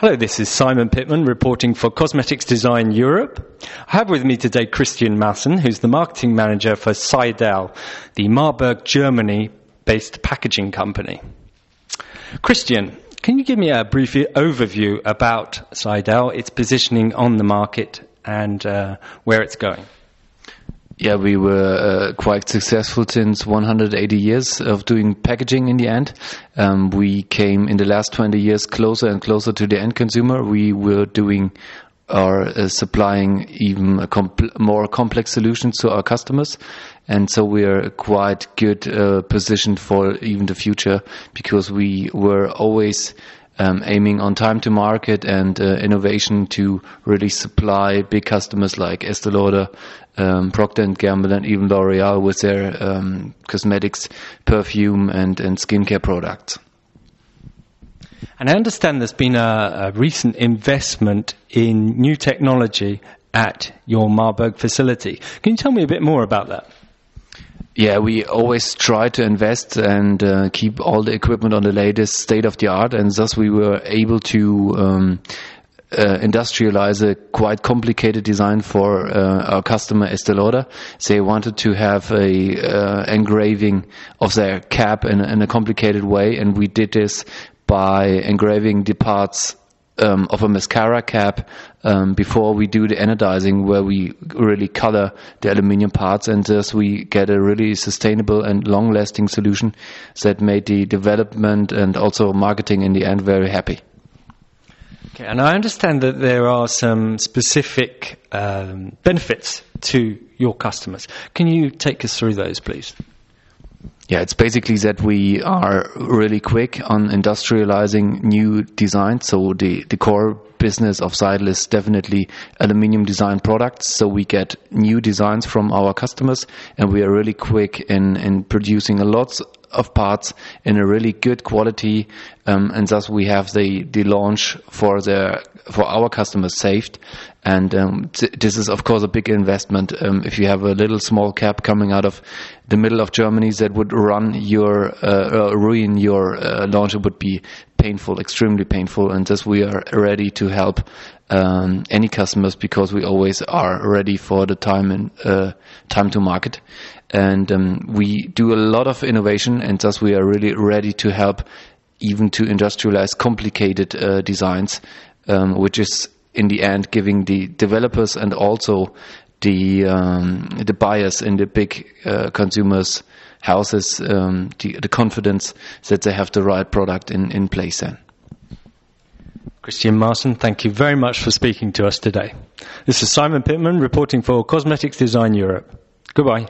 Hello, this is Simon Pittman reporting for Cosmetics Design Europe. I have with me today Christian Maassen, who's the marketing manager for Seidel, the Marburg, Germany based packaging company. Christian, can you give me a brief overview about Seidel, its positioning on the market, and uh, where it's going? Yeah, we were uh, quite successful since 180 years of doing packaging in the end. Um, we came in the last 20 years closer and closer to the end consumer. We were doing or uh, supplying even compl- more complex solutions to our customers. And so we are quite good uh, positioned for even the future because we were always um, aiming on time to market and uh, innovation to really supply big customers like Estee Lauder, um, Procter & Gamble, and even L'Oreal with their um, cosmetics, perfume, and, and skincare products. And I understand there's been a, a recent investment in new technology at your Marburg facility. Can you tell me a bit more about that? Yeah, we always try to invest and uh, keep all the equipment on the latest state of the art, and thus we were able to um, uh, industrialize a quite complicated design for uh, our customer Estee Lauder. They wanted to have a uh, engraving of their cap in, in, a complicated way, and we did this by engraving the parts um, of a mascara cap um, before we do the anodizing, where we really color the aluminium parts, and thus we get a really sustainable and long-lasting solution that made the development and also marketing in the end very happy. Okay, and I understand that there are some specific um, benefits to your customers. Can you take us through those, please? Yeah, it's basically that we are really quick on industrializing new designs. So the, the core business of Seidel is definitely aluminium design products. So we get new designs from our customers and we are really quick in, in producing a lot of parts in a really good quality. Um, and thus we have the, the launch for the, for our customers saved. And um, this is, of course, a big investment. Um, if you have a little small cap coming out of the middle of Germany that would run your uh, uh, ruin your uh, launch, it would be painful, extremely painful. And thus, we are ready to help um, any customers because we always are ready for the time and uh, time to market. And um, we do a lot of innovation, and thus we are really ready to help even to industrialize complicated uh, designs, um, which is in the end giving the developers and also the um, the buyers in the big uh, consumers houses um, the, the confidence that they have the right product in, in place then. Christian Maassen, thank you very much for speaking to us today. This is Simon Pittman reporting for Cosmetics Design Europe. Goodbye.